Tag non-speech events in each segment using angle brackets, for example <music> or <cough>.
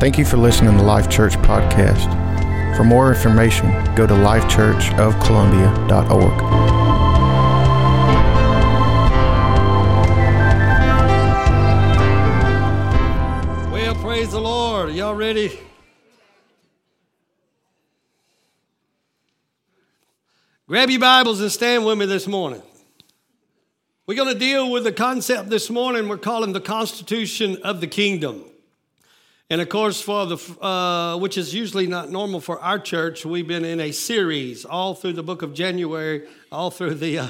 Thank you for listening to the Life Church Podcast. For more information, go to lifechurchofcolumbia.org. Well, praise the Lord. Are Y'all ready? Grab your Bibles and stand with me this morning. We're going to deal with the concept this morning we're calling the Constitution of the Kingdom. And of course, for the uh, which is usually not normal for our church, we've been in a series all through the book of January, all through the uh,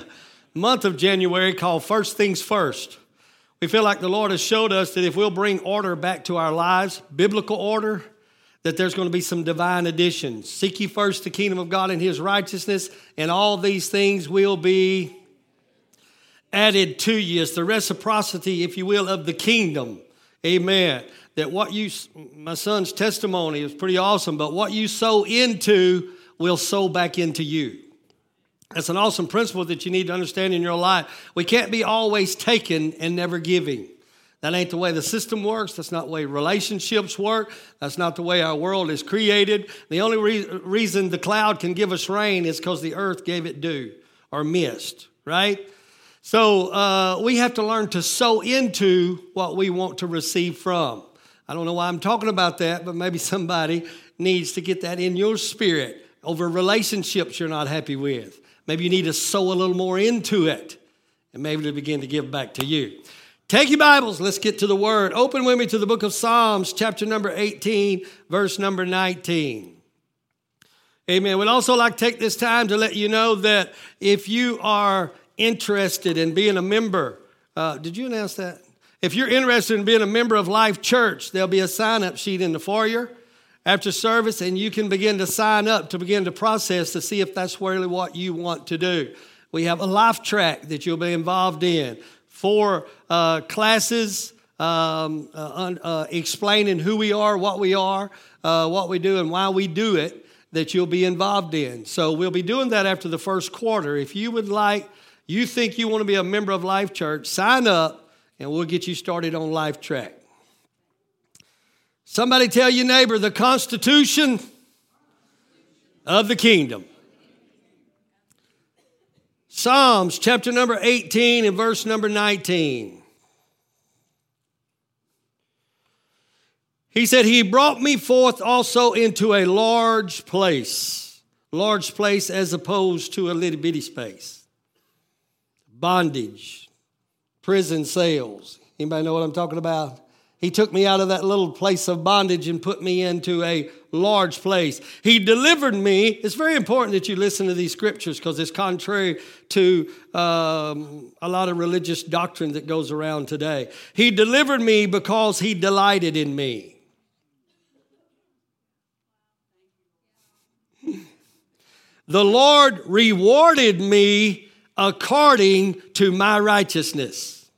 month of January, called First Things First. We feel like the Lord has showed us that if we'll bring order back to our lives, biblical order, that there's going to be some divine additions. Seek ye first the kingdom of God and his righteousness, and all these things will be added to you. It's the reciprocity, if you will, of the kingdom. Amen that what you, my son's testimony is pretty awesome, but what you sow into will sow back into you. That's an awesome principle that you need to understand in your life. We can't be always taking and never giving. That ain't the way the system works. That's not the way relationships work. That's not the way our world is created. The only re- reason the cloud can give us rain is because the earth gave it dew or mist, right? So uh, we have to learn to sow into what we want to receive from. I don't know why I'm talking about that, but maybe <laughs> somebody needs to get that in your spirit over relationships you're not happy with. Maybe you need to sow a little more into it and maybe to begin to give back to you. Take your Bibles, let's get to the Word. Open with me to the book of Psalms, chapter number 18, verse number 19. Amen. We'd also like to take this time to let you know that if you are interested in being a member, uh, did you announce that? If you're interested in being a member of Life Church, there'll be a sign up sheet in the foyer after service, and you can begin to sign up to begin to process to see if that's really what you want to do. We have a life track that you'll be involved in, four uh, classes um, uh, uh, explaining who we are, what we are, uh, what we do, and why we do it that you'll be involved in. So we'll be doing that after the first quarter. If you would like, you think you want to be a member of Life Church, sign up and we'll get you started on Life Track. Somebody tell your neighbor the Constitution of the Kingdom. Psalms chapter number 18 and verse number 19. He said, He brought me forth also into a large place. Large place as opposed to a little bitty space. Bondage, prison cells. Anybody know what I'm talking about? He took me out of that little place of bondage and put me into a large place. He delivered me. It's very important that you listen to these scriptures because it's contrary to um, a lot of religious doctrine that goes around today. He delivered me because he delighted in me. The Lord rewarded me according to my righteousness.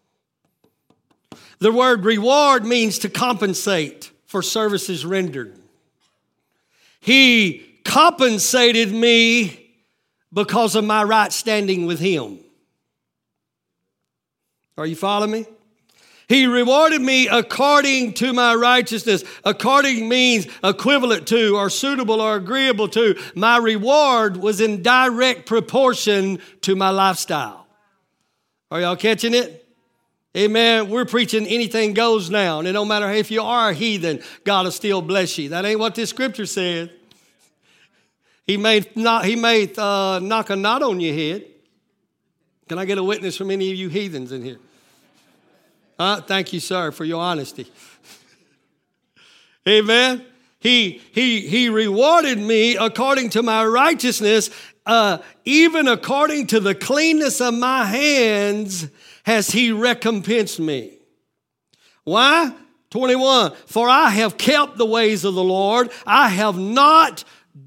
The word reward means to compensate for services rendered. He compensated me because of my right standing with Him. Are you following me? He rewarded me according to my righteousness. According means equivalent to, or suitable, or agreeable to. My reward was in direct proportion to my lifestyle. Are y'all catching it? Amen. We're preaching anything goes now. And it don't matter if you are a heathen, God will still bless you. That ain't what this scripture said. He may not, he may uh, knock a knot on your head. Can I get a witness from any of you heathens in here? Uh, thank you, sir, for your honesty. <laughs> Amen. He, he, he rewarded me according to my righteousness, uh, even according to the cleanness of my hands has he recompensed me. Why? 21. For I have kept the ways of the Lord. I have not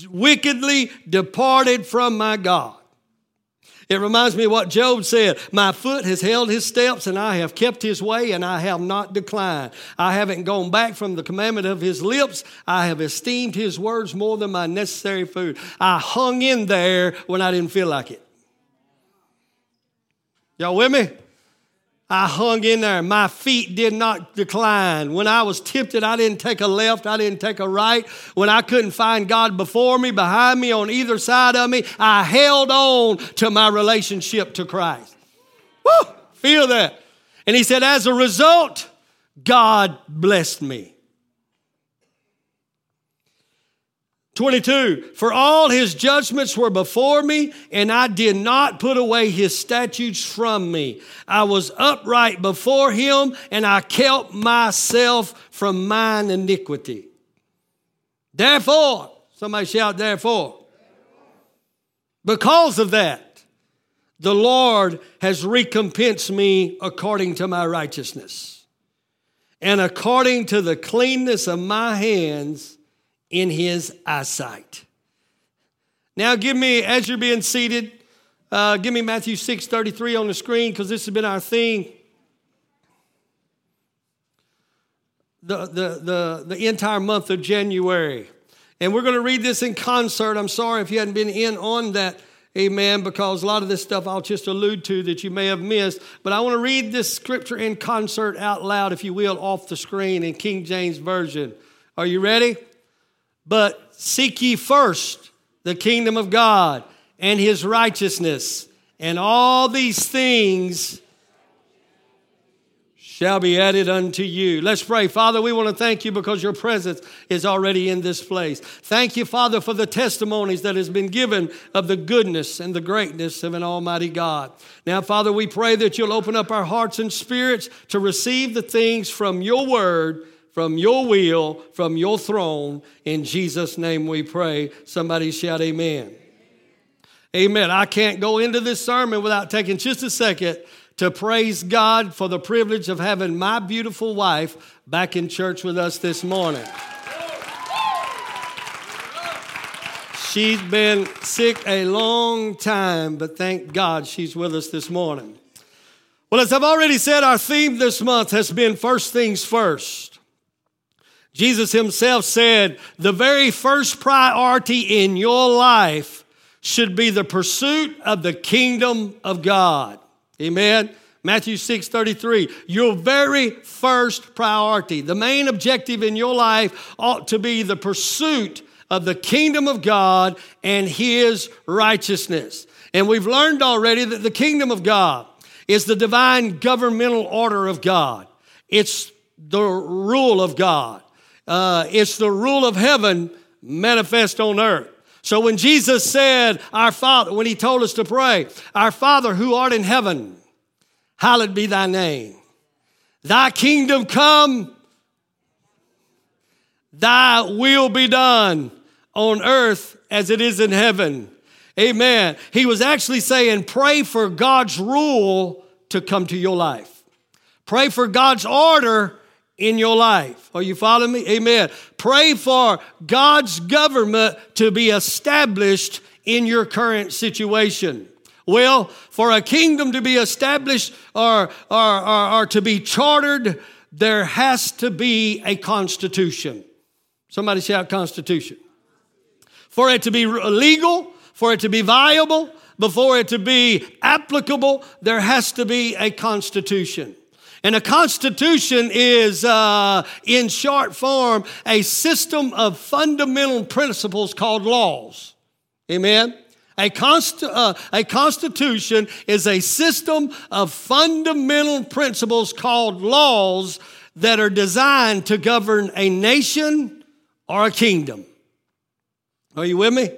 wickedly departed from my God. It reminds me of what Job said My foot has held his steps, and I have kept his way, and I have not declined. I haven't gone back from the commandment of his lips. I have esteemed his words more than my necessary food. I hung in there when I didn't feel like it. Y'all with me? I hung in there. My feet did not decline. When I was tempted, I didn't take a left, I didn't take a right. When I couldn't find God before me, behind me, on either side of me, I held on to my relationship to Christ. Woo! Feel that. And he said, as a result, God blessed me. 22, for all his judgments were before me, and I did not put away his statutes from me. I was upright before him, and I kept myself from mine iniquity. Therefore, somebody shout, therefore. Because of that, the Lord has recompensed me according to my righteousness and according to the cleanness of my hands in his eyesight. Now, give me, as you're being seated, uh, give me Matthew 6 33 on the screen because this has been our theme. The, the, the, the entire month of January. And we're going to read this in concert. I'm sorry if you hadn't been in on that, amen, because a lot of this stuff I'll just allude to that you may have missed. But I want to read this scripture in concert out loud, if you will, off the screen in King James Version. Are you ready? But seek ye first the kingdom of God and his righteousness, and all these things shall be added unto you. Let's pray. Father, we want to thank you because your presence is already in this place. Thank you, Father, for the testimonies that has been given of the goodness and the greatness of an almighty God. Now, Father, we pray that you'll open up our hearts and spirits to receive the things from your word from your will, from your throne. In Jesus' name we pray. Somebody shout, Amen. Amen. I can't go into this sermon without taking just a second to praise God for the privilege of having my beautiful wife back in church with us this morning. She's been sick a long time, but thank God she's with us this morning. Well, as I've already said, our theme this month has been first things first. Jesus himself said, the very first priority in your life should be the pursuit of the kingdom of God. Amen. Matthew 6 33. Your very first priority, the main objective in your life ought to be the pursuit of the kingdom of God and his righteousness. And we've learned already that the kingdom of God is the divine governmental order of God, it's the rule of God. Uh, it's the rule of heaven manifest on earth. So when Jesus said, Our Father, when he told us to pray, Our Father who art in heaven, hallowed be thy name. Thy kingdom come, thy will be done on earth as it is in heaven. Amen. He was actually saying, Pray for God's rule to come to your life. Pray for God's order in your life. Are you following me? Amen. Pray for God's government to be established in your current situation. Well, for a kingdom to be established or, or, or, or to be chartered, there has to be a constitution. Somebody shout constitution. For it to be legal, for it to be viable, before it to be applicable, there has to be a constitution. And a constitution is, uh, in short form, a system of fundamental principles called laws. Amen? A, const- uh, a constitution is a system of fundamental principles called laws that are designed to govern a nation or a kingdom. Are you with me?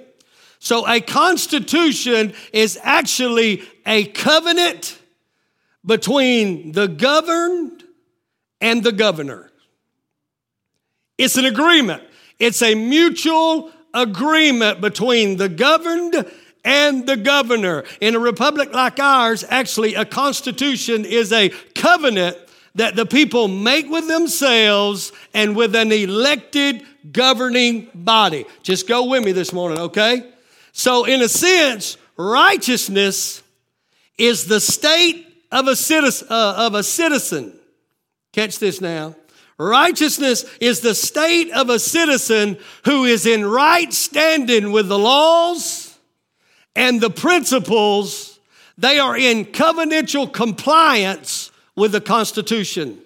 So, a constitution is actually a covenant between the governed and the governor. It's an agreement. It's a mutual agreement between the governed and the governor. In a republic like ours, actually, a constitution is a covenant that the people make with themselves and with an elected governing body. Just go with me this morning, okay? So, in a sense, righteousness is the state of a citizen, uh, of a citizen. Catch this now. Righteousness is the state of a citizen who is in right standing with the laws and the principles. They are in covenantal compliance with the Constitution.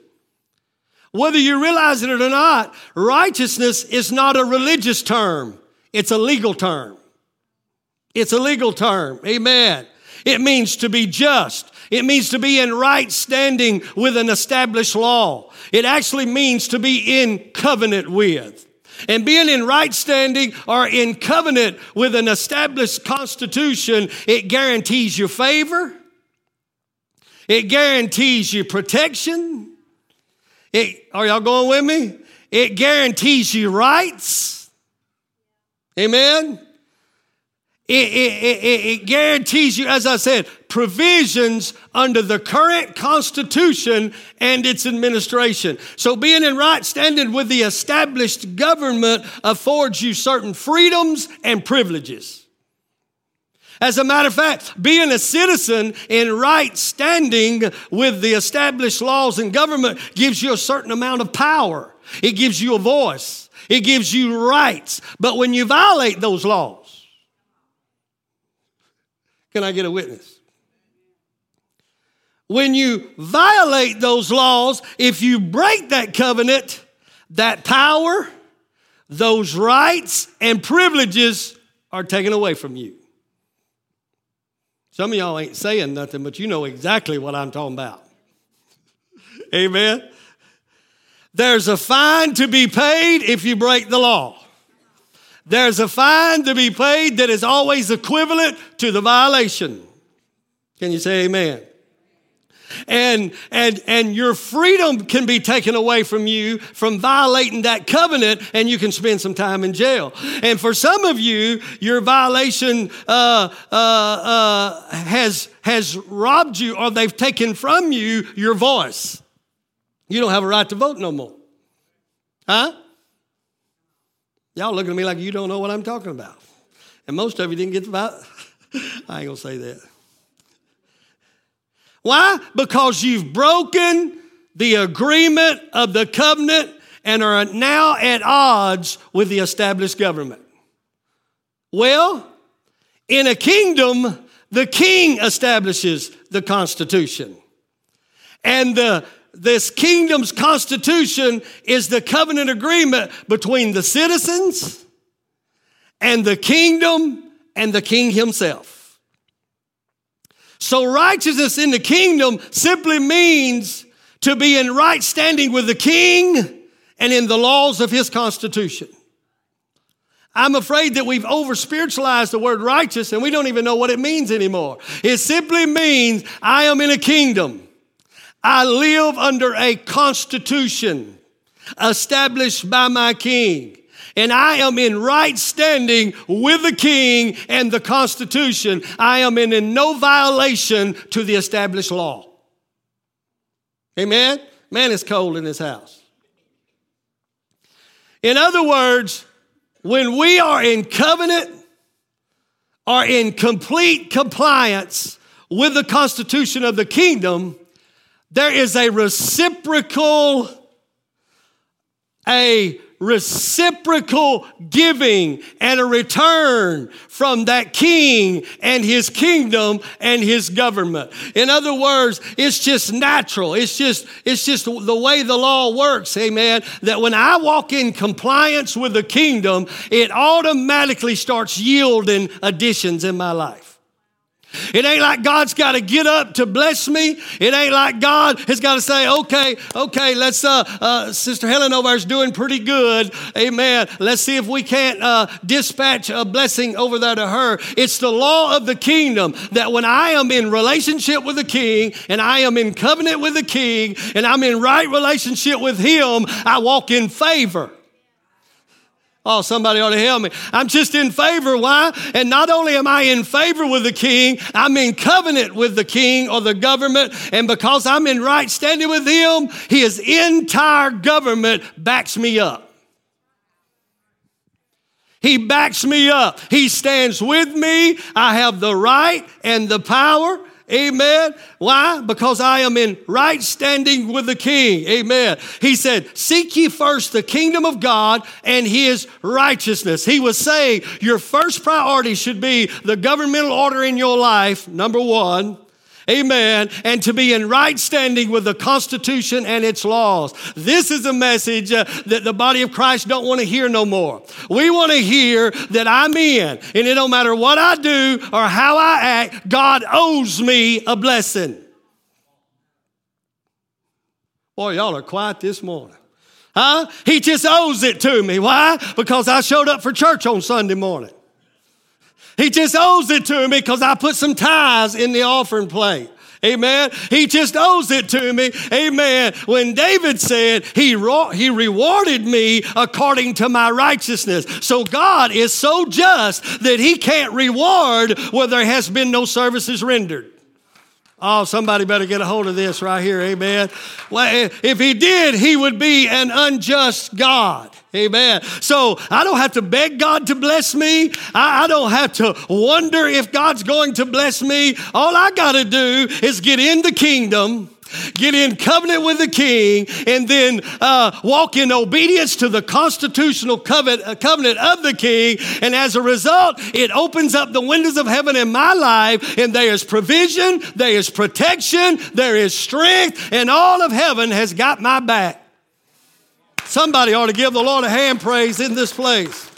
Whether you realize it or not, righteousness is not a religious term, it's a legal term. It's a legal term. Amen. It means to be just. It means to be in right standing with an established law. It actually means to be in covenant with. And being in right standing or in covenant with an established constitution, it guarantees you favor. It guarantees you protection. It, are y'all going with me? It guarantees you rights. Amen. It, it, it, it, guarantees you, as I said, provisions under the current Constitution and its administration. So, being in right standing with the established government affords you certain freedoms and privileges. As a matter of fact, being a citizen in right standing with the established laws and government gives you a certain amount of power. It gives you a voice. It gives you rights. But when you violate those laws, can I get a witness? When you violate those laws, if you break that covenant, that power, those rights and privileges are taken away from you. Some of y'all ain't saying nothing, but you know exactly what I'm talking about. <laughs> Amen. There's a fine to be paid if you break the law. There's a fine to be paid that is always equivalent to the violation. Can you say amen? and and and your freedom can be taken away from you from violating that covenant and you can spend some time in jail and for some of you your violation uh, uh, uh, has has robbed you or they've taken from you your voice you don't have a right to vote no more huh Y'all looking at me like you don't know what I'm talking about. And most of you didn't get about, <laughs> I ain't gonna say that. Why? Because you've broken the agreement of the covenant and are now at odds with the established government. Well, in a kingdom, the king establishes the constitution. And the this kingdom's constitution is the covenant agreement between the citizens and the kingdom and the king himself. So, righteousness in the kingdom simply means to be in right standing with the king and in the laws of his constitution. I'm afraid that we've over spiritualized the word righteous and we don't even know what it means anymore. It simply means I am in a kingdom. I live under a constitution established by my king. And I am in right standing with the king and the constitution. I am in, in no violation to the established law. Amen? Man, it's cold in this house. In other words, when we are in covenant or in complete compliance with the constitution of the kingdom, there is a reciprocal, a reciprocal giving and a return from that king and his kingdom and his government. In other words, it's just natural. It's just, it's just the way the law works, amen. That when I walk in compliance with the kingdom, it automatically starts yielding additions in my life. It ain't like God's got to get up to bless me. It ain't like God has got to say, okay, okay, let's, uh, uh, Sister Helen over there's doing pretty good. Amen. Let's see if we can't, uh, dispatch a blessing over there to her. It's the law of the kingdom that when I am in relationship with the king and I am in covenant with the king and I'm in right relationship with him, I walk in favor. Oh, somebody ought to help me. I'm just in favor. Why? And not only am I in favor with the king, I'm in covenant with the king or the government. And because I'm in right standing with him, his entire government backs me up. He backs me up. He stands with me. I have the right and the power Amen. Why? Because I am in right standing with the King. Amen. He said, Seek ye first the kingdom of God and his righteousness. He was saying your first priority should be the governmental order in your life, number one. Amen. And to be in right standing with the Constitution and its laws. This is a message uh, that the body of Christ don't want to hear no more. We want to hear that I'm in, and it don't matter what I do or how I act, God owes me a blessing. Boy, y'all are quiet this morning. Huh? He just owes it to me. Why? Because I showed up for church on Sunday morning. He just owes it to me because I put some tithes in the offering plate. Amen. He just owes it to me. Amen. When David said, he, he rewarded me according to my righteousness. So God is so just that He can't reward where there has been no services rendered. Oh, somebody better get a hold of this right here. Amen. Well, if he did, he would be an unjust God. Amen. So I don't have to beg God to bless me. I, don't have to wonder if God's going to bless me. All I got to do is get in the kingdom get in covenant with the king, and then uh, walk in obedience to the constitutional uh, covenant of the king. And as a result, it opens up the windows of heaven in my life, and there is provision, there is protection, there is strength, and all of heaven has got my back. Somebody ought to give the Lord a hand praise in this place.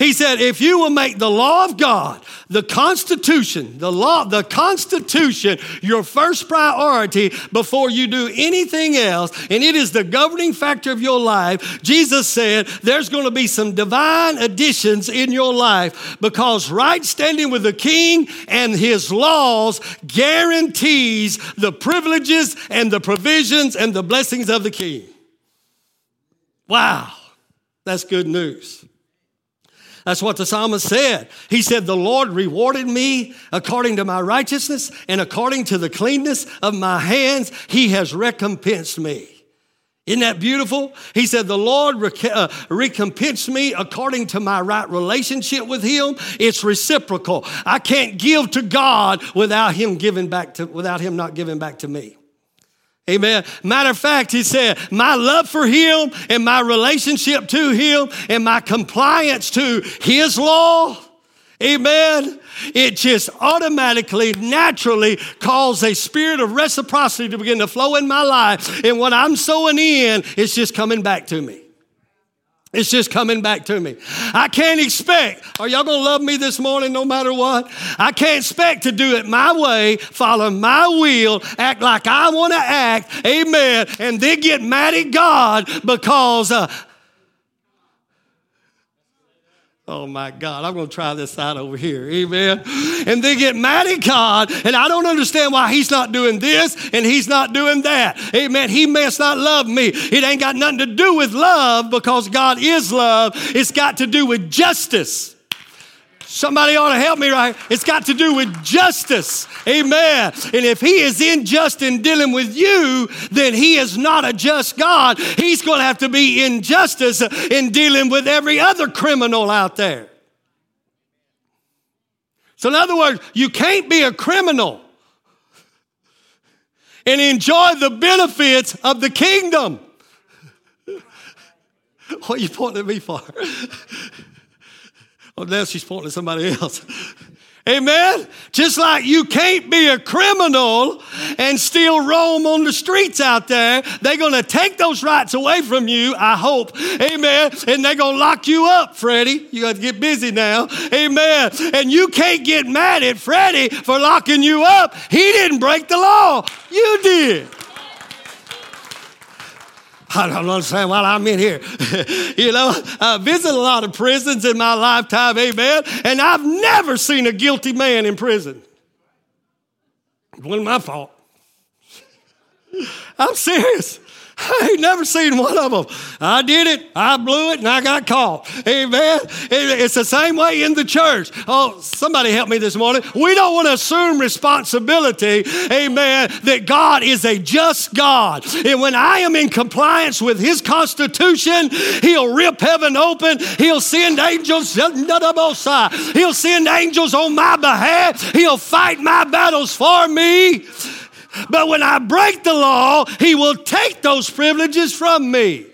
He said, if you will make the law of God, the Constitution, the law, the Constitution, your first priority before you do anything else, and it is the governing factor of your life, Jesus said there's going to be some divine additions in your life because right standing with the King and his laws guarantees the privileges and the provisions and the blessings of the King. Wow, that's good news. That's what the psalmist said. He said, The Lord rewarded me according to my righteousness and according to the cleanness of my hands, He has recompensed me. Isn't that beautiful? He said, The Lord rec- uh, recompensed me according to my right relationship with Him. It's reciprocal. I can't give to God without Him giving back to, without Him not giving back to me. Amen. Matter of fact, he said, my love for him and my relationship to him and my compliance to his law, amen, it just automatically, naturally calls a spirit of reciprocity to begin to flow in my life. And what I'm sowing in is just coming back to me. It's just coming back to me. I can't expect, are y'all gonna love me this morning no matter what? I can't expect to do it my way, follow my will, act like I wanna act, amen, and then get mad at God because uh, Oh my God, I'm going to try this out over here. Amen. And they get mad at God, and I don't understand why He's not doing this and He's not doing that. Amen. He must not love me. It ain't got nothing to do with love because God is love. It's got to do with justice. Somebody ought to help me, right? It's got to do with justice. Amen. And if he is unjust in dealing with you, then he is not a just God. He's going to have to be injustice in dealing with every other criminal out there. So, in other words, you can't be a criminal and enjoy the benefits of the kingdom. <laughs> What are you pointing at me for? <laughs> Oh, now she's pointing at somebody else. <laughs> Amen. Just like you can't be a criminal and still roam on the streets out there. They're going to take those rights away from you, I hope. Amen. And they're going to lock you up, Freddie. You got to get busy now. Amen. And you can't get mad at Freddie for locking you up. He didn't break the law. You did. I don't understand why I'm in here. <laughs> you know, I visited a lot of prisons in my lifetime, amen, and I've never seen a guilty man in prison. It wasn't my fault. <laughs> I'm serious. <laughs> I ain't never seen one of them. I did it, I blew it, and I got caught. Amen. It's the same way in the church. Oh, somebody help me this morning. We don't want to assume responsibility, amen, that God is a just God. And when I am in compliance with His Constitution, He'll rip heaven open. He'll send angels. He'll send angels on my behalf. He'll fight my battles for me. But when I break the law, He will take those privileges from me.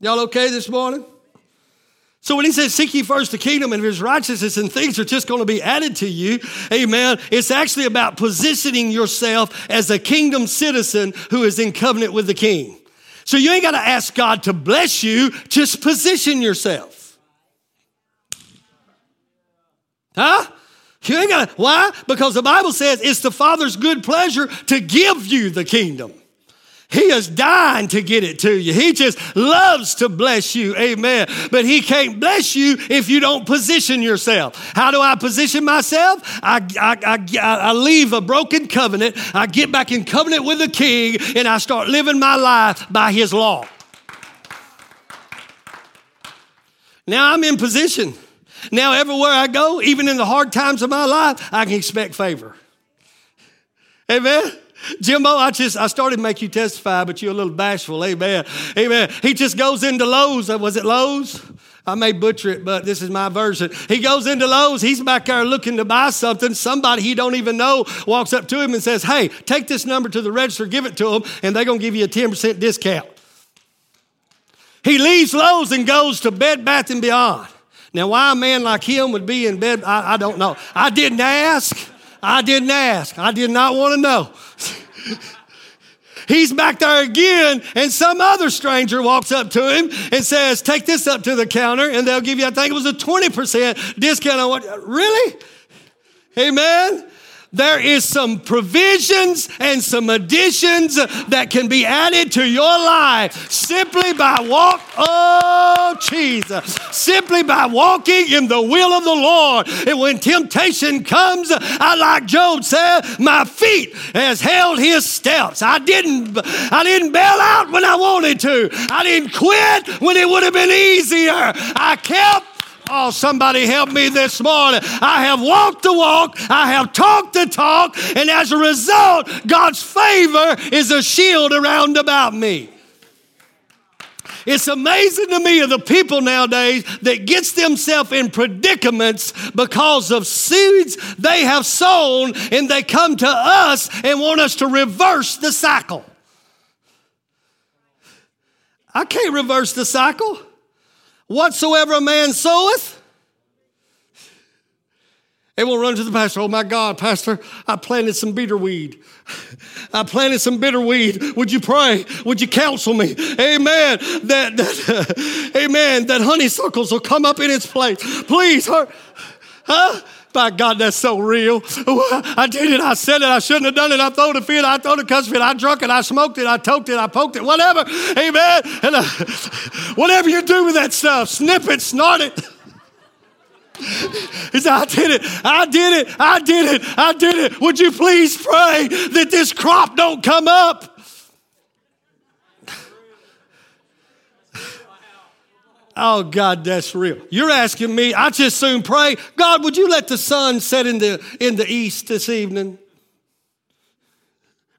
Y'all okay this morning? So when he says, Seek ye first the kingdom and his righteousness, and things are just going to be added to you, amen, it's actually about positioning yourself as a kingdom citizen who is in covenant with the king. So you ain't got to ask God to bless you, just position yourself. Huh? You ain't got to. Why? Because the Bible says it's the Father's good pleasure to give you the kingdom. He is dying to get it to you. He just loves to bless you. Amen. But he can't bless you if you don't position yourself. How do I position myself? I, I, I, I leave a broken covenant. I get back in covenant with the king and I start living my life by his law. Now I'm in position. Now, everywhere I go, even in the hard times of my life, I can expect favor. Amen. Jimbo, I just I started to make you testify, but you're a little bashful. Amen. Amen. He just goes into Lowe's. Uh, was it Lowe's? I may butcher it, but this is my version. He goes into Lowe's. He's back there looking to buy something. Somebody he don't even know walks up to him and says, "Hey, take this number to the register, give it to them, and they're gonna give you a ten percent discount." He leaves Lowe's and goes to Bed Bath and Beyond. Now, why a man like him would be in bed, I, I don't know. I didn't ask. I didn't ask. I did not want to know. He's back there again, and some other stranger walks up to him and says, Take this up to the counter, and they'll give you, I think it was a 20% discount on what? Really? Amen? There is some provisions and some additions that can be added to your life simply by walk oh jesus simply by walking in the will of the lord. And when temptation comes i like job said my feet has held his steps. I didn't i didn't bail out when i wanted to. I didn't quit when it would have been easier. I kept Oh, somebody help me this morning. I have walked the walk, I have talked the talk, and as a result, God's favor is a shield around about me. It's amazing to me of the people nowadays that gets themselves in predicaments because of seeds they have sown and they come to us and want us to reverse the cycle. I can't reverse the cycle. Whatsoever a man soweth, and we'll run to the pastor. Oh my God, Pastor, I planted some bitter weed. <laughs> I planted some bitter weed. Would you pray? Would you counsel me? Amen. That, that <laughs> amen. That honeysuckles will come up in its place. Please, huh? By God, that's so real. I did it. I said it. I shouldn't have done it. I throw the fit. I throw the cuss fit. I drunk it. I smoked it. I toked it. I poked it. Whatever. Amen. And uh, whatever you do with that stuff, snip it, snort it. He said, I did it. I did it. I did it. I did it. Would you please pray that this crop don't come up? Oh, God, that's real. You're asking me, I just soon pray, God, would you let the sun set in the, in the east this evening?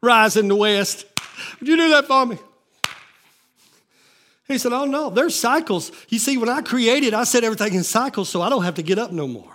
Rise in the west. Would you do that for me? He said, Oh, no, there's cycles. You see, when I created, I set everything in cycles so I don't have to get up no more.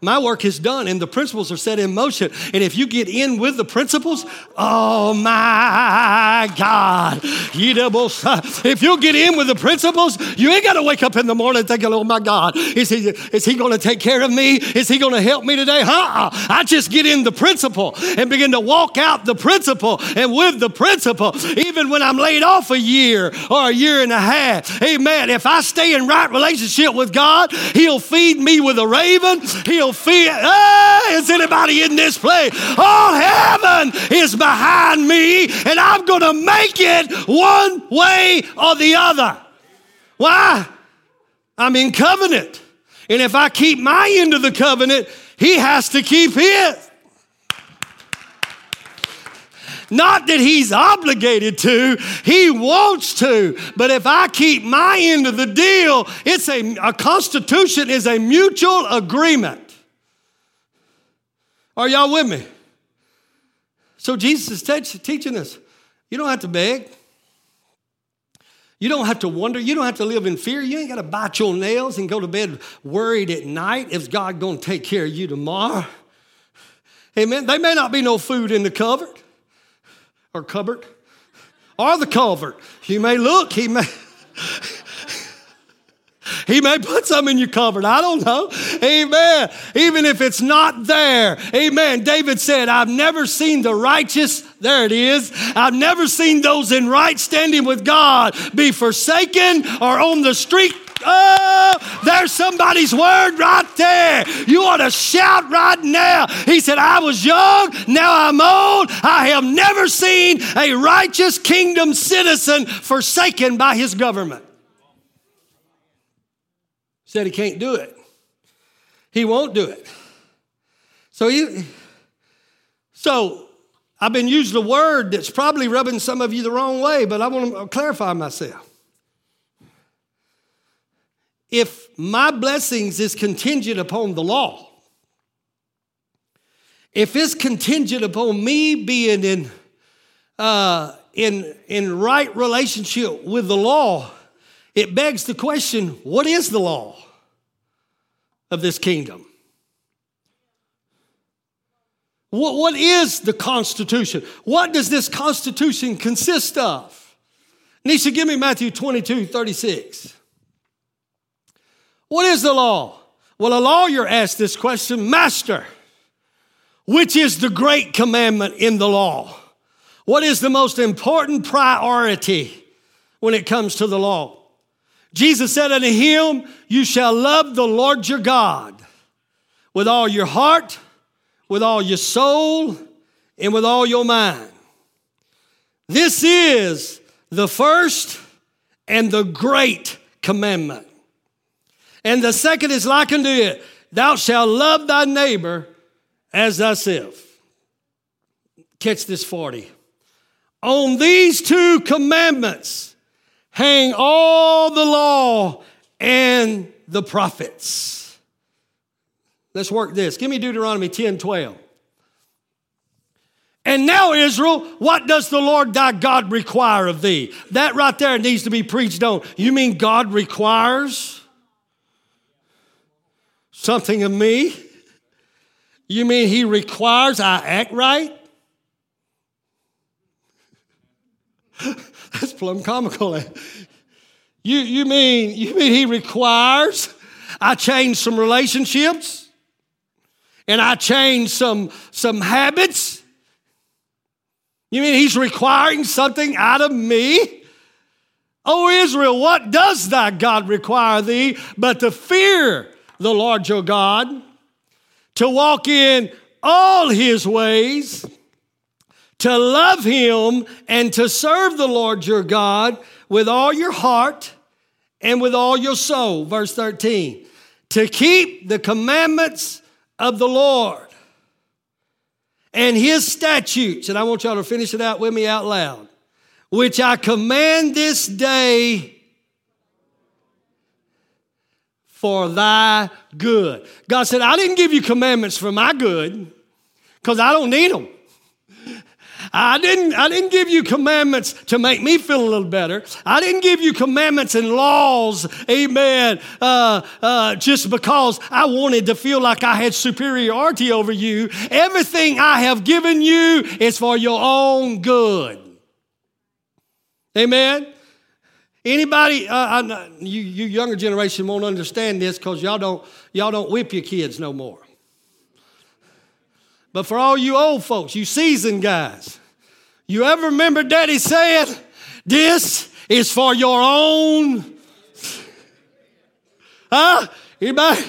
My work is done and the principles are set in motion. And if you get in with the principles, oh my God. <laughs> If you get in with the principles, you ain't got to wake up in the morning thinking, oh my God, is he, is he going to take care of me? Is he going to help me today? Huh? I just get in the principle and begin to walk out the principle and with the principle, even when I'm laid off a year or a year and a half. Amen. If I stay in right relationship with God, He'll feed me with a raven. He'll fear. Ah, is anybody in this place? All heaven is behind me, and I'm going to make it one way or the other. Why? I'm in covenant. And if I keep my end of the covenant, he has to keep his. Not that he's obligated to, he wants to. But if I keep my end of the deal, it's a, a constitution is a mutual agreement. Are y'all with me? So Jesus is te- teaching us you don't have to beg. You don't have to wonder. You don't have to live in fear. You ain't got to bite your nails and go to bed worried at night if God going to take care of you tomorrow. Amen. There may not be no food in the cupboard or cupboard or the culvert. You may look, he may. He may put some in your cupboard. I don't know. Amen. Even if it's not there. Amen. David said, I've never seen the righteous, there it is. I've never seen those in right standing with God be forsaken or on the street Oh, there's somebody's word right there. You ought to shout right now. He said, I was young, now I'm old. I have never seen a righteous kingdom citizen forsaken by his government. Said he can't do it. He won't do it. So he, so I've been using a word that's probably rubbing some of you the wrong way, but I want to clarify myself if my blessings is contingent upon the law, if it's contingent upon me being in, uh, in, in right relationship with the law, it begs the question what is the law of this kingdom? What, what is the Constitution? What does this Constitution consist of? Nisha, give me Matthew 22 36. What is the law? Well, a lawyer asked this question Master, which is the great commandment in the law? What is the most important priority when it comes to the law? Jesus said unto him, You shall love the Lord your God with all your heart, with all your soul, and with all your mind. This is the first and the great commandment. And the second is like unto it Thou shalt love thy neighbor as thyself. Catch this 40. On these two commandments hang all the law and the prophets. Let's work this. Give me Deuteronomy 10 12. And now, Israel, what does the Lord thy God require of thee? That right there needs to be preached on. You mean God requires? something of me? You mean he requires I act right? <laughs> <laughs> That's plumb comical. You, you mean you mean he requires I change some relationships and I change some some habits? You mean he's requiring something out of me? Oh Israel, what does thy God require thee but to fear the Lord your God, to walk in all his ways, to love him, and to serve the Lord your God with all your heart and with all your soul. Verse 13. To keep the commandments of the Lord and his statutes, and I want y'all to finish it out with me out loud, which I command this day for thy good. God said, I didn't give you commandments for my good because I don't need them. I didn't, I didn't give you commandments to make me feel a little better. I didn't give you commandments and laws, amen, uh, uh, just because I wanted to feel like I had superiority over you. Everything I have given you is for your own good. Amen. Anybody, uh, you, you younger generation won't understand this because y'all don't, y'all don't whip your kids no more. But for all you old folks, you seasoned guys, you ever remember Daddy said, This is for your own? Huh? Anybody,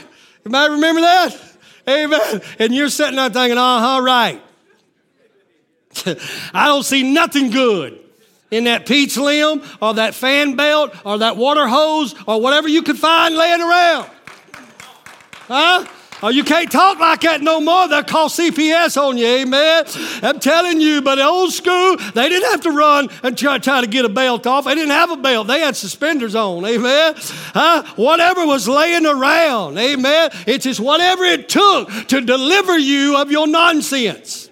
anybody remember that? Amen. And you're sitting there thinking, uh huh, right. <laughs> I don't see nothing good in that peach limb or that fan belt or that water hose or whatever you could find laying around. Huh? Oh, you can't talk like that no more. They'll call CPS on you, amen. I'm telling you, but old school, they didn't have to run and try, try to get a belt off. They didn't have a belt. They had suspenders on, amen. Huh? Whatever was laying around, amen. It's just whatever it took to deliver you of your nonsense.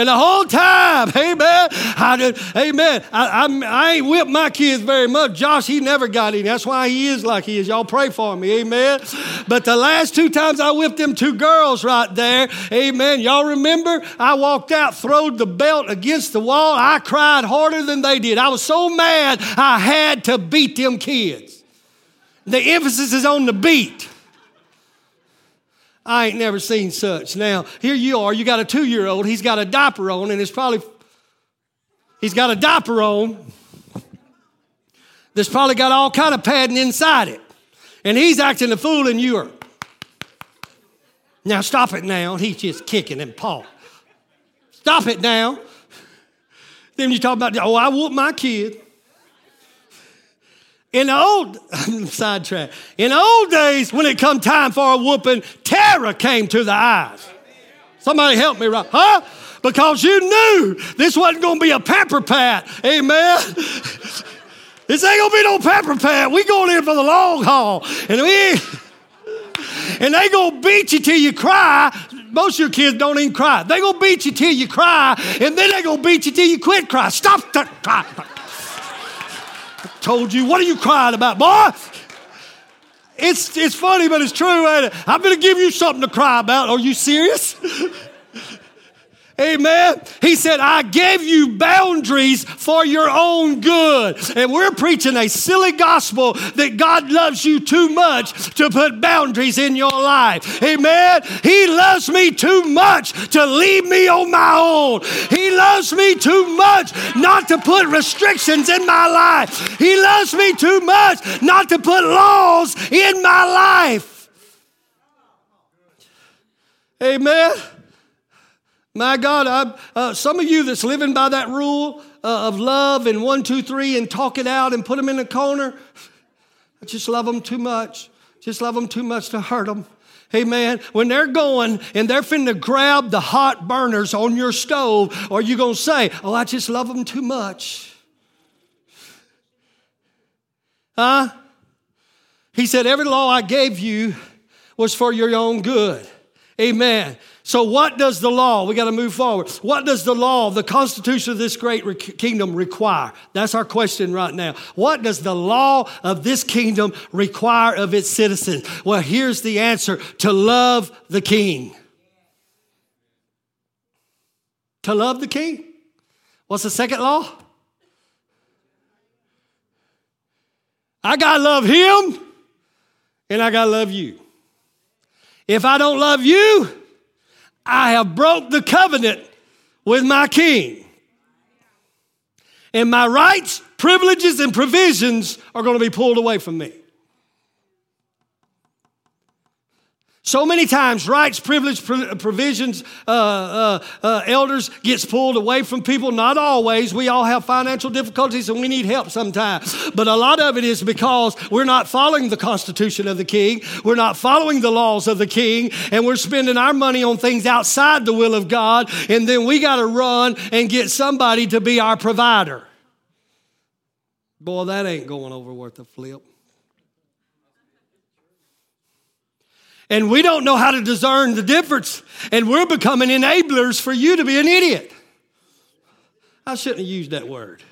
And the whole time, <laughs> amen, I did, amen, I, I, I ain't whipped my kids very much. Josh, he never got any. That's why he is like he is. Y'all pray for me, amen. But the last two times I whipped them two girls right there, amen. Y'all remember? I walked out, throwed the belt against the wall. I cried harder than they did. I was so mad I had to beat them kids. The emphasis is on the beat. I ain't never seen such. Now, here you are, you got a two year old, he's got a diaper on, and it's probably, he's got a diaper on that's probably got all kind of padding inside it. And he's acting a fool and you are. Now stop it now. He's just kicking and paw. Stop it now. Then you talk about, oh, I whoop my kid. In the old <laughs> sidetrack. In the old days, when it come time for a whooping, terror came to the eyes. Somebody help me, right? Huh? Because you knew this wasn't going to be a pepper pat. Amen. <laughs> This ain't gonna be no pepper pat. We going in for the long haul. And we <laughs> and they gonna beat you till you cry. Most of your kids don't even cry. They gonna beat you till you cry, and then they gonna beat you till you quit crying. Stop that cry. Told you, what are you crying about, boy? It's, it's funny, but it's true. ain't it? I'm going to give you something to cry about. Are you serious? <laughs> Amen. He said, I gave you boundaries for your own good. And we're preaching a silly gospel that God loves you too much to put boundaries in your life. Amen. He loves me too much to leave me on my own. He loves me too much not to put restrictions in my life. He loves me too much not to put laws in my life. Amen. My God, uh, some of you that's living by that rule uh, of love and one, two, three, and talk it out and put them in a corner, I just love them too much. Just love them too much to hurt them. Amen. When they're going and they're finna grab the hot burners on your stove, are you gonna say, Oh, I just love them too much? Huh? He said, Every law I gave you was for your own good. Amen. So, what does the law? We got to move forward. What does the law, the constitution of this great re- kingdom require? That's our question right now. What does the law of this kingdom require of its citizens? Well, here's the answer to love the king. To love the king. What's the second law? I got to love him and I got to love you. If I don't love you, I have broke the covenant with my king. And my rights, privileges, and provisions are going to be pulled away from me. So many times, rights, privilege, provisions, uh, uh, uh, elders gets pulled away from people. Not always. We all have financial difficulties and we need help sometimes. But a lot of it is because we're not following the Constitution of the King. We're not following the laws of the King, and we're spending our money on things outside the will of God. And then we got to run and get somebody to be our provider. Boy, that ain't going over worth a flip. And we don't know how to discern the difference, and we're becoming enablers for you to be an idiot. I shouldn't have used that word.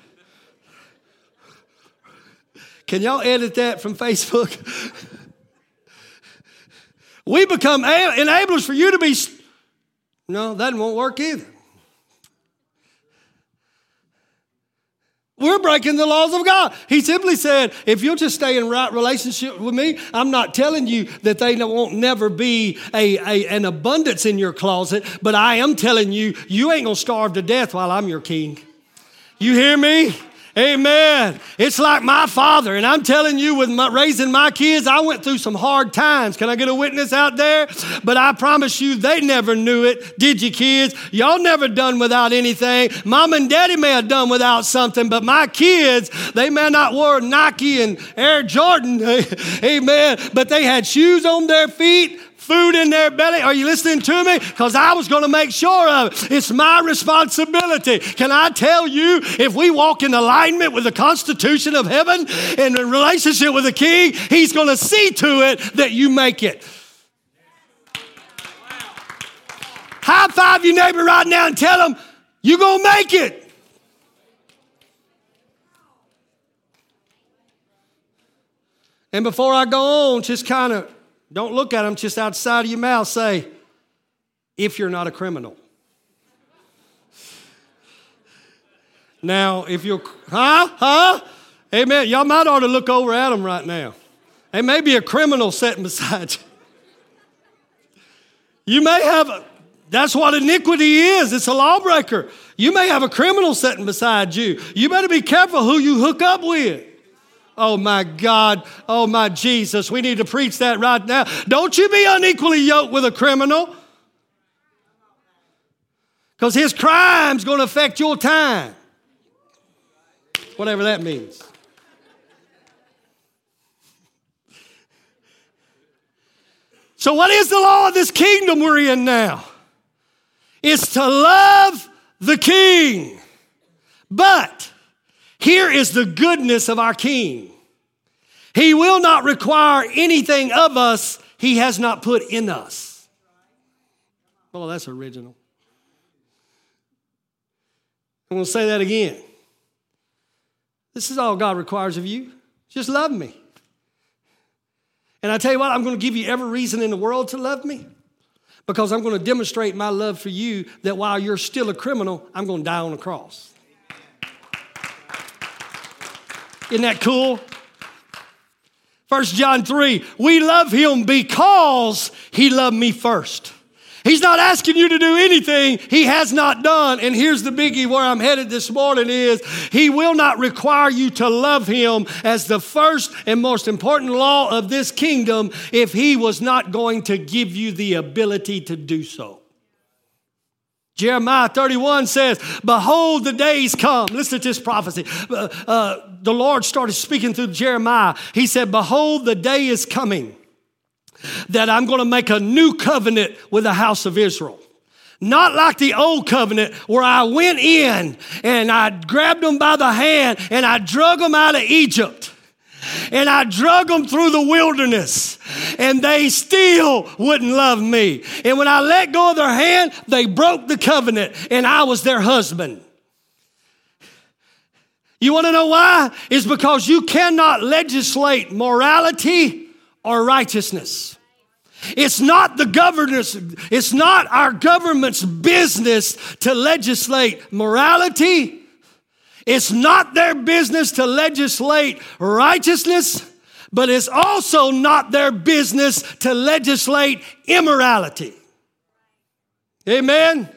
Can y'all edit that from Facebook? <laughs> we become enablers for you to be. No, that won't work either. We're breaking the laws of God. He simply said, if you'll just stay in right relationship with me, I'm not telling you that they won't never be a, a, an abundance in your closet, but I am telling you, you ain't gonna starve to death while I'm your king. You hear me? Amen. It's like my father, and I'm telling you, with my, raising my kids, I went through some hard times. Can I get a witness out there? But I promise you, they never knew it. Did you, kids? Y'all never done without anything. Mom and daddy may have done without something, but my kids, they may not wear Nike and Air Jordan. <laughs> Amen. But they had shoes on their feet, food in their belly. Are you listening to me? Because I was going to make sure of it. It's my responsibility. Can I tell you, if we walk in alignment with the Constitution of heaven and in relationship with the King, He's going to see to it that you make it. High five your neighbor right now and tell them, you're going to make it. And before I go on, just kind of don't look at them just outside of your mouth. Say, if you're not a criminal. Now, if you're, huh? Huh? Amen. Y'all might ought to look over at them right now. There may be a criminal sitting <laughs> beside you. You may have, a, that's what iniquity is. It's a lawbreaker. You may have a criminal sitting beside you. You better be careful who you hook up with. Oh my God. Oh my Jesus. We need to preach that right now. Don't you be unequally yoked with a criminal. Because his crime's going to affect your time. Whatever that means. So, what is the law of this kingdom we're in now? It's to love the king. But here is the goodness of our king. He will not require anything of us he has not put in us. Oh, that's original. I'm going to say that again. This is all God requires of you. Just love me. And I tell you what, I'm going to give you every reason in the world to love me because I'm going to demonstrate my love for you that while you're still a criminal, I'm going to die on the cross. Isn't that cool? 1 John 3, we love him because he loved me first. He's not asking you to do anything he has not done. And here's the biggie where I'm headed this morning is he will not require you to love him as the first and most important law of this kingdom if he was not going to give you the ability to do so. Jeremiah 31 says, Behold, the days come. Listen to this prophecy. Uh, uh, the Lord started speaking through Jeremiah. He said, Behold, the day is coming that I'm going to make a new covenant with the house of Israel. Not like the old covenant where I went in and I grabbed them by the hand and I drug them out of Egypt and I drug them through the wilderness, and they still wouldn't love me. And when I let go of their hand, they broke the covenant, and I was their husband. You want to know why? It's because you cannot legislate morality or righteousness. It's not the governance, it's not our government's business to legislate morality. It's not their business to legislate righteousness, but it's also not their business to legislate immorality. Amen.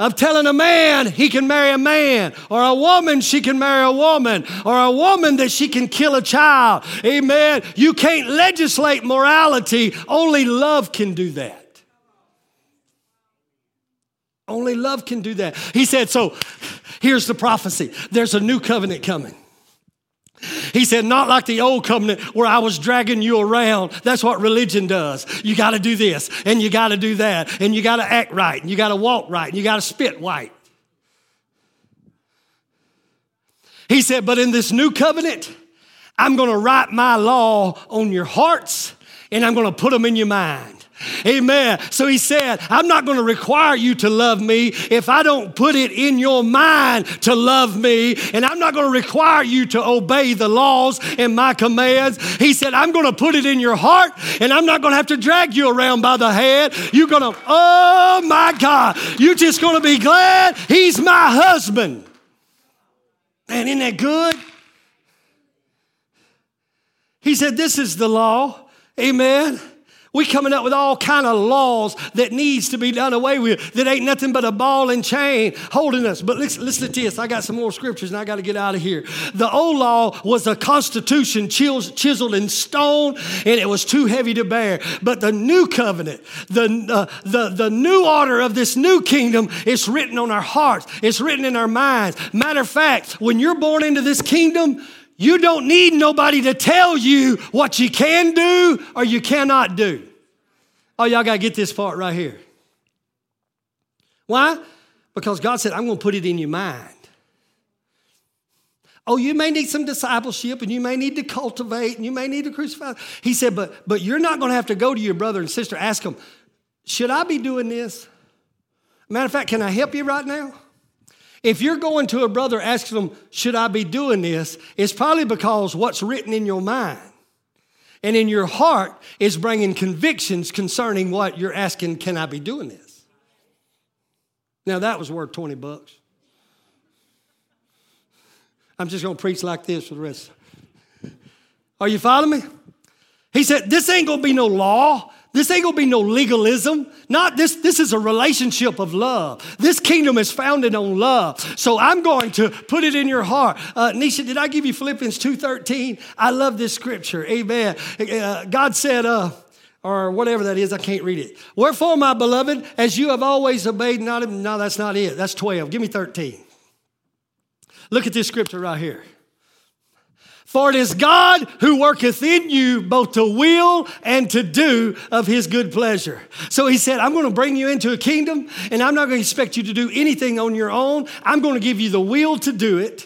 of telling a man he can marry a man, or a woman she can marry a woman, or a woman that she can kill a child. Amen. You can't legislate morality, only love can do that. Only love can do that. He said, So here's the prophecy there's a new covenant coming. He said, not like the old covenant where I was dragging you around. That's what religion does. You got to do this and you got to do that and you got to act right and you got to walk right and you got to spit right. He said, but in this new covenant, I'm going to write my law on your hearts and I'm going to put them in your mind. Amen. So he said, I'm not going to require you to love me if I don't put it in your mind to love me. And I'm not going to require you to obey the laws and my commands. He said, I'm going to put it in your heart and I'm not going to have to drag you around by the head. You're going to, oh my God, you're just going to be glad he's my husband. Man, isn't that good? He said, This is the law. Amen. We coming up with all kind of laws that needs to be done away with that ain't nothing but a ball and chain holding us. But listen, listen to this. I got some more scriptures and I got to get out of here. The old law was a constitution chiseled in stone and it was too heavy to bear. But the new covenant, the, uh, the, the new order of this new kingdom, it's written on our hearts. It's written in our minds. Matter of fact, when you're born into this kingdom, you don't need nobody to tell you what you can do or you cannot do. Oh, y'all got to get this part right here. Why? Because God said, I'm going to put it in your mind. Oh, you may need some discipleship and you may need to cultivate and you may need to crucify. He said, but, but you're not going to have to go to your brother and sister, ask them, should I be doing this? Matter of fact, can I help you right now? If you're going to a brother asking them, Should I be doing this? it's probably because what's written in your mind and in your heart is bringing convictions concerning what you're asking, Can I be doing this? Now, that was worth 20 bucks. I'm just going to preach like this for the rest. Are you following me? He said, This ain't gonna be no law. This ain't gonna be no legalism. Not this, this is a relationship of love. This kingdom is founded on love. So I'm going to put it in your heart. Uh, Nisha, did I give you Philippians 2.13? I love this scripture. Amen. Uh, God said, uh, or whatever that is, I can't read it. Wherefore, my beloved, as you have always obeyed, not, even, no, that's not it. That's 12. Give me 13. Look at this scripture right here. For it is God who worketh in you both to will and to do of his good pleasure. So he said, I'm going to bring you into a kingdom and I'm not going to expect you to do anything on your own. I'm going to give you the will to do it.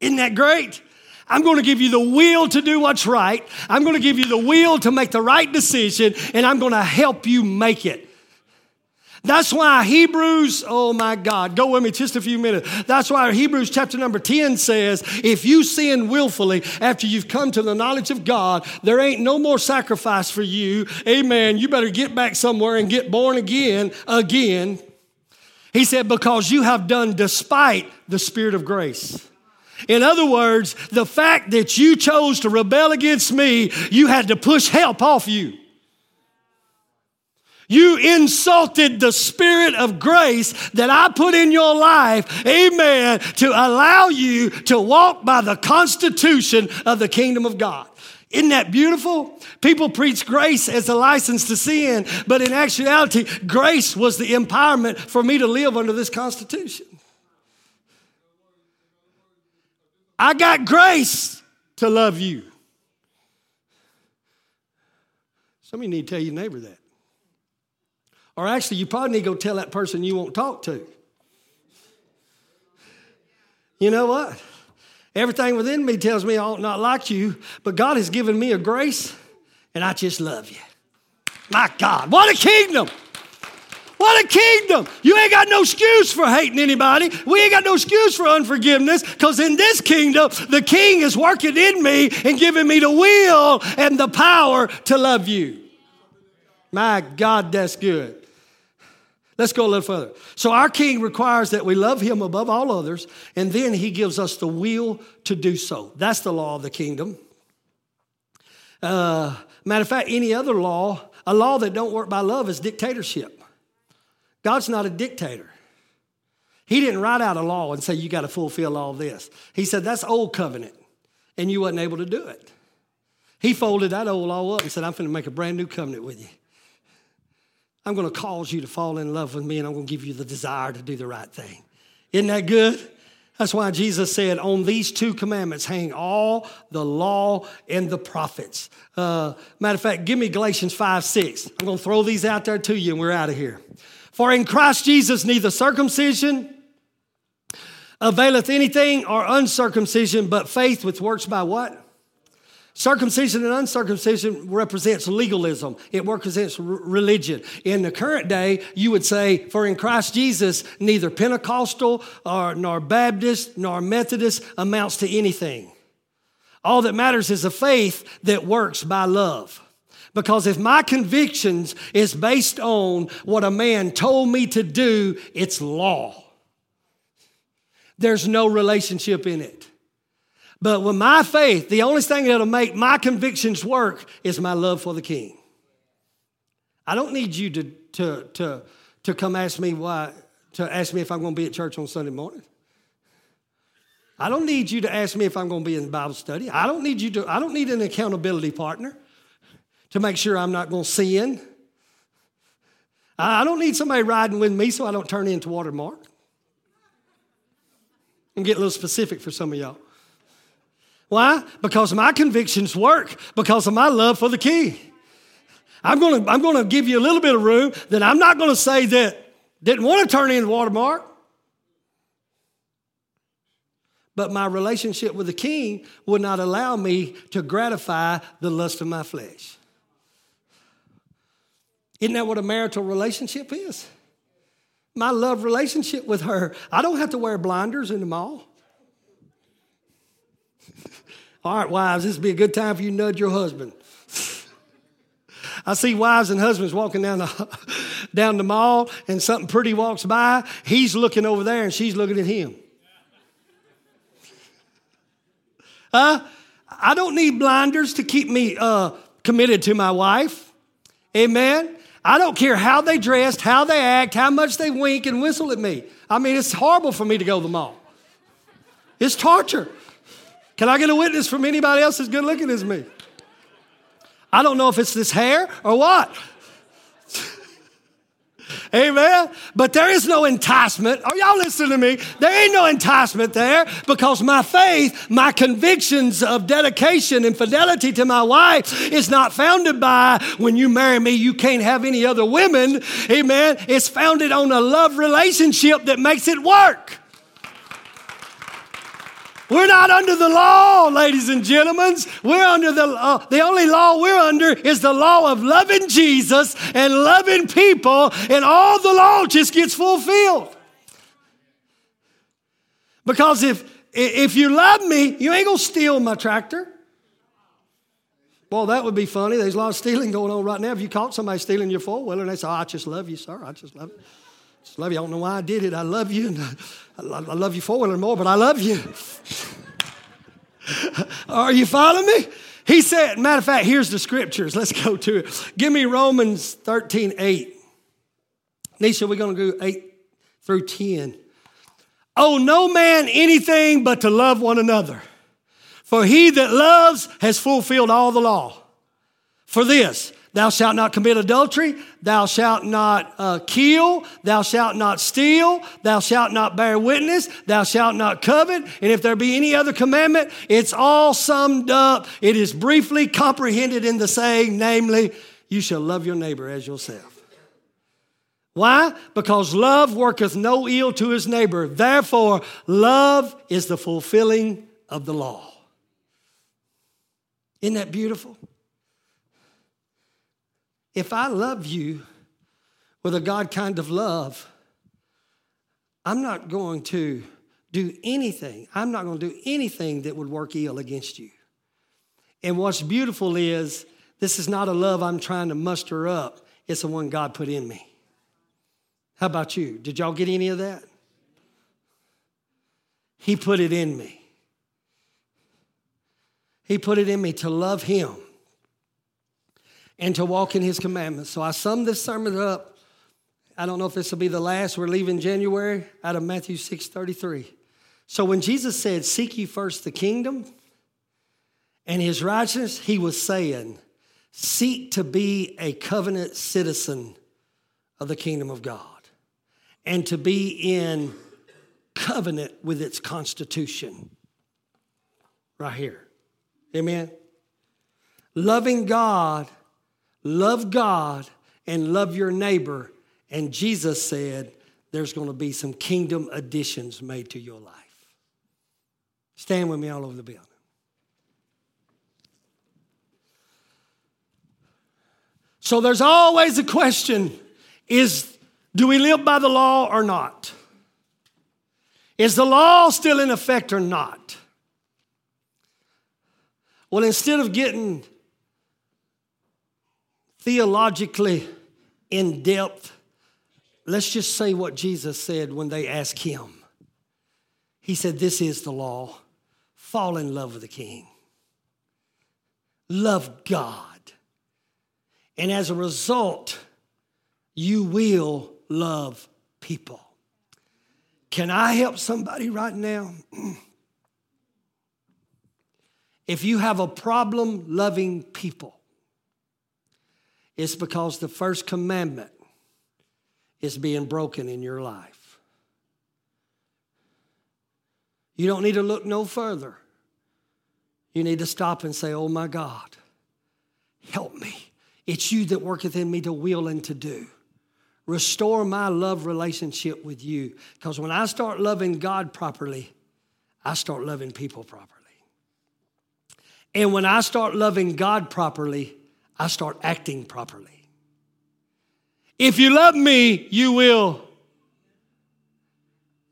Isn't that great? I'm going to give you the will to do what's right. I'm going to give you the will to make the right decision and I'm going to help you make it. That's why Hebrews, oh my God, go with me just a few minutes. That's why Hebrews chapter number 10 says, if you sin willfully after you've come to the knowledge of God, there ain't no more sacrifice for you. Amen. You better get back somewhere and get born again, again. He said, because you have done despite the Spirit of grace. In other words, the fact that you chose to rebel against me, you had to push help off you. You insulted the spirit of grace that I put in your life, amen, to allow you to walk by the constitution of the kingdom of God. Isn't that beautiful? People preach grace as a license to sin, but in actuality, grace was the empowerment for me to live under this constitution. I got grace to love you. Some of you need to tell your neighbor that. Or actually, you probably need to go tell that person you won't talk to. You know what? Everything within me tells me I ought not like you, but God has given me a grace, and I just love you. My God, what a kingdom! What a kingdom! You ain't got no excuse for hating anybody. We ain't got no excuse for unforgiveness because in this kingdom, the king is working in me and giving me the will and the power to love you. My God, that's good. Let's go a little further. So, our king requires that we love him above all others, and then he gives us the will to do so. That's the law of the kingdom. Uh, matter of fact, any other law, a law that don't work by love is dictatorship. God's not a dictator. He didn't write out a law and say, you got to fulfill all this. He said, that's old covenant, and you wasn't able to do it. He folded that old law up and said, I'm going to make a brand new covenant with you. I'm going to cause you to fall in love with me and I'm going to give you the desire to do the right thing. Isn't that good? That's why Jesus said, On these two commandments hang all the law and the prophets. Uh, matter of fact, give me Galatians 5 6. I'm going to throw these out there to you and we're out of here. For in Christ Jesus, neither circumcision availeth anything or uncircumcision, but faith which works by what? Circumcision and uncircumcision represents legalism. It represents religion. In the current day, you would say, for in Christ Jesus, neither Pentecostal or, nor Baptist nor Methodist amounts to anything. All that matters is a faith that works by love. Because if my convictions is based on what a man told me to do, it's law. There's no relationship in it. But with my faith, the only thing that'll make my convictions work is my love for the King. I don't need you to, to, to, to come ask me why, to ask me if I'm going to be at church on Sunday morning. I don't need you to ask me if I'm going to be in Bible study. I don't need you to, I don't need an accountability partner to make sure I'm not going to sin. I don't need somebody riding with me so I don't turn into watermark. And get a little specific for some of y'all. Why? Because my convictions work because of my love for the King. I'm going to I'm going to give you a little bit of room that I'm not going to say that didn't want to turn into watermark. But my relationship with the king would not allow me to gratify the lust of my flesh. Isn't that what a marital relationship is? My love relationship with her. I don't have to wear blinders in the mall. <laughs> All right, wives, this would be a good time for you to nudge your husband. I see wives and husbands walking down the, <laughs> down the mall and something pretty walks by. He's looking over there and she's looking at him. Huh? I don't need blinders to keep me uh, committed to my wife. Amen. I don't care how they dressed, how they act, how much they wink and whistle at me. I mean, it's horrible for me to go to the mall. It's torture. Can I get a witness from anybody else as good looking as me? I don't know if it's this hair or what. <laughs> Amen. But there is no enticement. Are y'all listening to me? There ain't no enticement there because my faith, my convictions of dedication and fidelity to my wife is not founded by when you marry me, you can't have any other women. Amen. It's founded on a love relationship that makes it work. We're not under the law, ladies and gentlemen. We're under the uh, the only law we're under is the law of loving Jesus and loving people, and all the law just gets fulfilled. Because if if you love me, you ain't gonna steal my tractor. Well, that would be funny. There's a lot of stealing going on right now. If you caught somebody stealing your four wheeler and they say, oh, I just love you, sir. I just love you. Just love you. I don't know why I did it. I love you. And <laughs> I, love you four wheeler more, but I love you. <laughs> Are you following me? He said, matter of fact, here's the scriptures. Let's go to it. Give me Romans 13, 8. Nisha, we're going to go 8 through 10. Oh, no man anything but to love one another. For he that loves has fulfilled all the law. For this, Thou shalt not commit adultery. Thou shalt not uh, kill. Thou shalt not steal. Thou shalt not bear witness. Thou shalt not covet. And if there be any other commandment, it's all summed up. It is briefly comprehended in the saying, namely, you shall love your neighbor as yourself. Why? Because love worketh no ill to his neighbor. Therefore, love is the fulfilling of the law. Isn't that beautiful? If I love you with a God kind of love, I'm not going to do anything. I'm not going to do anything that would work ill against you. And what's beautiful is this is not a love I'm trying to muster up, it's the one God put in me. How about you? Did y'all get any of that? He put it in me. He put it in me to love Him and to walk in his commandments. So I sum this sermon up. I don't know if this will be the last. We're leaving January out of Matthew 6 33. So when Jesus said, Seek ye first the kingdom and his righteousness, he was saying, Seek to be a covenant citizen of the kingdom of God and to be in covenant with its constitution. Right here. Amen. Loving God love God and love your neighbor. And Jesus said, there's going to be some kingdom additions made to your life. Stand with me all over the building. So there's always a question is do we live by the law or not? Is the law still in effect or not? Well, instead of getting theologically in depth, let's just say what Jesus said when they asked him. He said, This is the law fall in love with the king, love God. And as a result, you will love people. Can I help somebody right now? <clears throat> if you have a problem loving people, it's because the first commandment is being broken in your life. You don't need to look no further. You need to stop and say, Oh my God, help me. It's you that worketh in me to will and to do. Restore my love relationship with you. Because when I start loving God properly, I start loving people properly. And when I start loving God properly, I start acting properly. If you love me, you will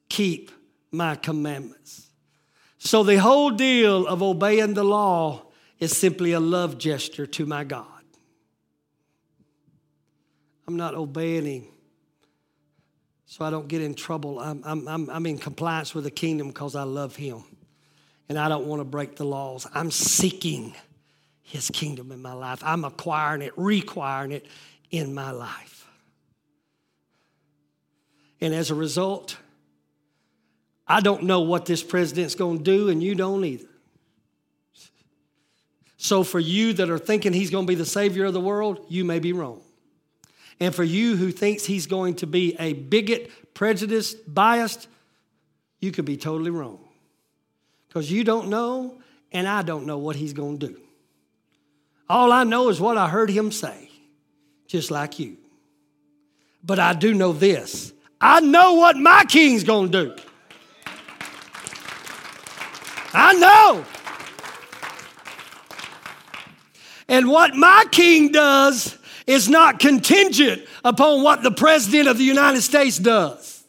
keep my commandments. So the whole deal of obeying the law is simply a love gesture to my God. I'm not obeying him so I don't get in trouble. I'm, I'm, I'm, I'm in compliance with the kingdom because I love him. and I don't want to break the laws. I'm seeking his kingdom in my life. I'm acquiring it, requiring it in my life. And as a result, I don't know what this president's going to do, and you don't either. So, for you that are thinking he's going to be the savior of the world, you may be wrong. And for you who thinks he's going to be a bigot, prejudiced, biased, you could be totally wrong. Because you don't know, and I don't know what he's going to do. All I know is what I heard him say, just like you. But I do know this I know what my king's going to do. I know. And what my king does is not contingent upon what the president of the United States does.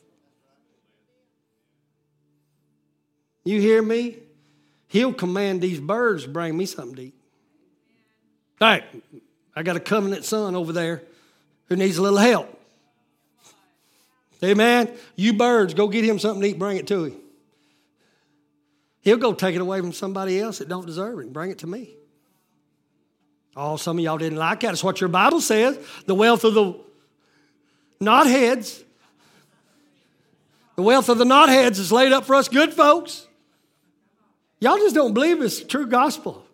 You hear me? He'll command these birds to bring me something to eat. Right, I got a covenant son over there who needs a little help. Amen. You birds, go get him something to eat, bring it to him. He'll go take it away from somebody else that don't deserve it and bring it to me. Oh, some of y'all didn't like that. It's what your Bible says. The wealth of the not heads. The wealth of the not heads is laid up for us good folks. Y'all just don't believe it's true gospel.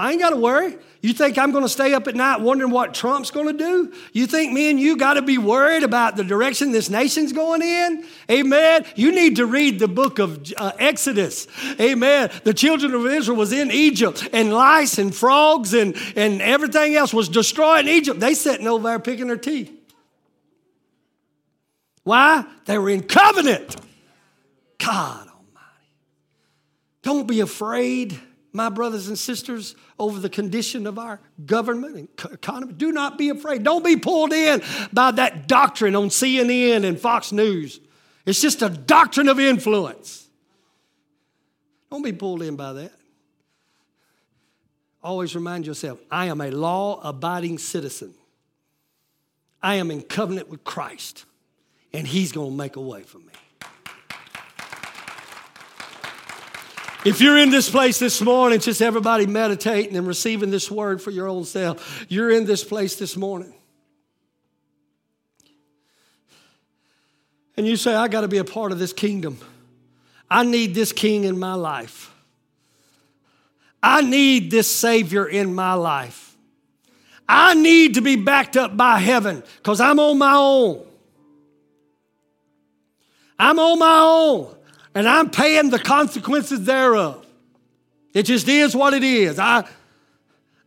I ain't got to worry. You think I'm going to stay up at night wondering what Trump's going to do? You think me and you got to be worried about the direction this nation's going in? Amen. You need to read the book of uh, Exodus. Amen. The children of Israel was in Egypt and lice and frogs and, and everything else was destroying Egypt. They sitting over there picking their teeth. Why? They were in covenant. God Almighty. Don't be afraid my brothers and sisters, over the condition of our government and economy. Do not be afraid. Don't be pulled in by that doctrine on CNN and Fox News. It's just a doctrine of influence. Don't be pulled in by that. Always remind yourself I am a law abiding citizen. I am in covenant with Christ, and He's going to make a way for me. If you're in this place this morning, just everybody meditating and receiving this word for your own self, you're in this place this morning. And you say, I got to be a part of this kingdom. I need this king in my life. I need this Savior in my life. I need to be backed up by heaven because I'm on my own. I'm on my own and I'm paying the consequences thereof. It just is what it is. I,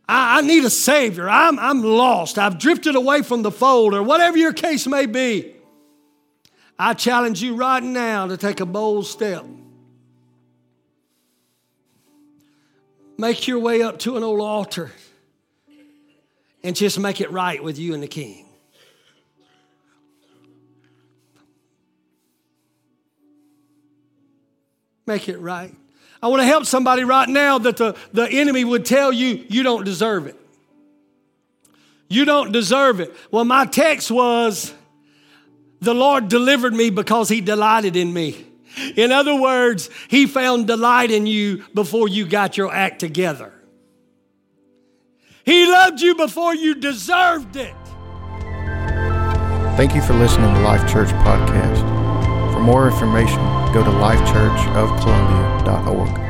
I, I, need a Savior. I'm, I'm lost. I've drifted away from the fold, or whatever your case may be. I challenge you right now to take a bold step. Make your way up to an old altar and just make it right with you and the King. Make it right. I want to help somebody right now that the, the enemy would tell you, you don't deserve it. You don't deserve it. Well, my text was, the Lord delivered me because he delighted in me. In other words, he found delight in you before you got your act together. He loved you before you deserved it. Thank you for listening to Life Church Podcast. More information, go to lifechurchofcolumbia.org.